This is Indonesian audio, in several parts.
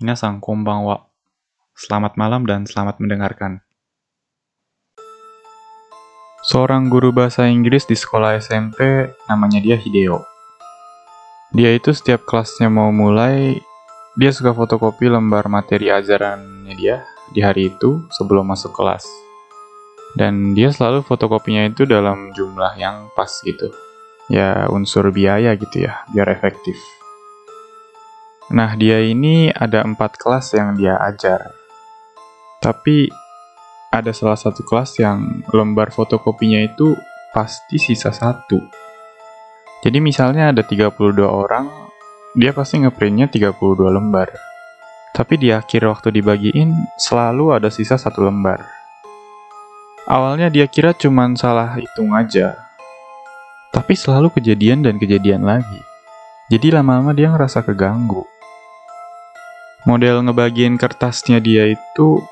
Minasang konbanwa. Selamat malam dan selamat mendengarkan. Seorang guru bahasa Inggris di sekolah SMP, namanya dia Hideo. Dia itu setiap kelasnya mau mulai, dia suka fotokopi lembar materi ajarannya dia di hari itu sebelum masuk kelas. Dan dia selalu fotokopinya itu dalam jumlah yang pas gitu. Ya unsur biaya gitu ya, biar efektif. Nah, dia ini ada empat kelas yang dia ajar. Tapi ada salah satu kelas yang lembar fotokopinya itu pasti sisa satu. Jadi misalnya ada 32 orang, dia pasti ngeprintnya 32 lembar. Tapi di akhir waktu dibagiin, selalu ada sisa satu lembar. Awalnya dia kira cuman salah hitung aja. Tapi selalu kejadian dan kejadian lagi. Jadi lama-lama dia ngerasa keganggu model ngebagiin kertasnya dia itu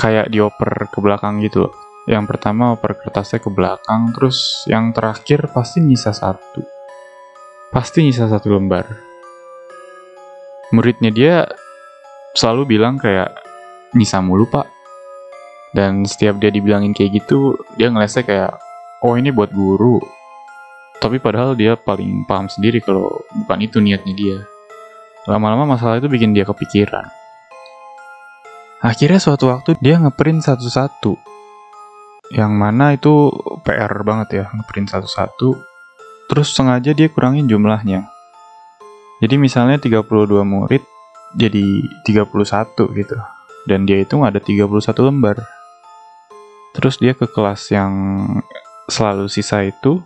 kayak dioper ke belakang gitu loh. Yang pertama oper kertasnya ke belakang, terus yang terakhir pasti nyisa satu. Pasti nyisa satu lembar. Muridnya dia selalu bilang kayak, nyisa mulu pak. Dan setiap dia dibilangin kayak gitu, dia ngelesnya kayak, oh ini buat guru. Tapi padahal dia paling paham sendiri kalau bukan itu niatnya dia. Lama-lama masalah itu bikin dia kepikiran. Akhirnya suatu waktu dia ngeprint satu-satu. Yang mana itu PR banget ya, ngeprint satu-satu. Terus sengaja dia kurangin jumlahnya. Jadi misalnya 32 murid jadi 31 gitu. Dan dia itu ada 31 lembar. Terus dia ke kelas yang selalu sisa itu,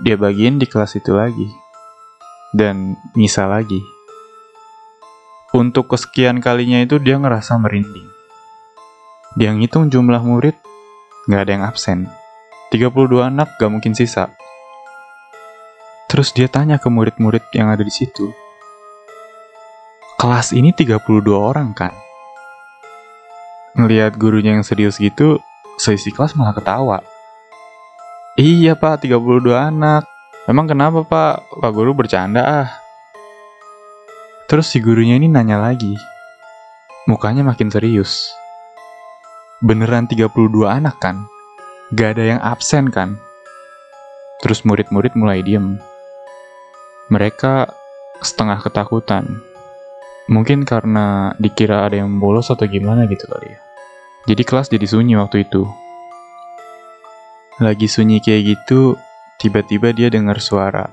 dia bagiin di kelas itu lagi. Dan nyisa lagi untuk kesekian kalinya itu dia ngerasa merinding. Dia ngitung jumlah murid, nggak ada yang absen. 32 anak gak mungkin sisa. Terus dia tanya ke murid-murid yang ada di situ. Kelas ini 32 orang kan? Ngeliat gurunya yang serius gitu, seisi kelas malah ketawa. Iya pak, 32 anak. Emang kenapa pak? Pak guru bercanda ah. Terus si gurunya ini nanya lagi. Mukanya makin serius. Beneran 32 anak kan? Gak ada yang absen kan? Terus murid-murid mulai diem. Mereka setengah ketakutan. Mungkin karena dikira ada yang bolos atau gimana gitu kali ya. Jadi kelas jadi sunyi waktu itu. Lagi sunyi kayak gitu, tiba-tiba dia dengar suara.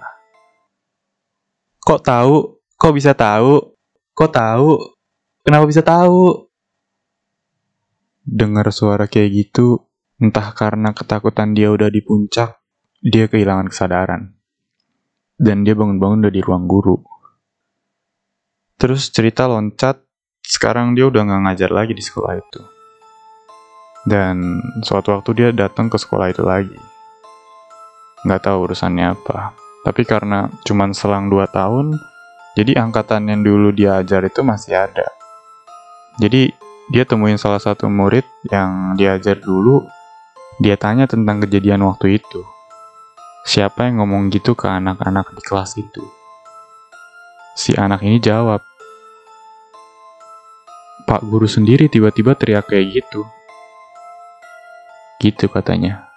Kok tahu Kok bisa tahu? Kok tahu? Kenapa bisa tahu? Dengar suara kayak gitu, entah karena ketakutan dia udah di puncak, dia kehilangan kesadaran. Dan dia bangun-bangun udah di ruang guru. Terus cerita loncat, sekarang dia udah gak ngajar lagi di sekolah itu. Dan suatu waktu dia datang ke sekolah itu lagi. Gak tahu urusannya apa. Tapi karena cuman selang 2 tahun, jadi angkatan yang dulu dia ajar itu masih ada. Jadi dia temuin salah satu murid yang diajar dulu, dia tanya tentang kejadian waktu itu. Siapa yang ngomong gitu ke anak-anak di kelas itu? Si anak ini jawab, Pak guru sendiri tiba-tiba teriak kayak gitu. Gitu katanya.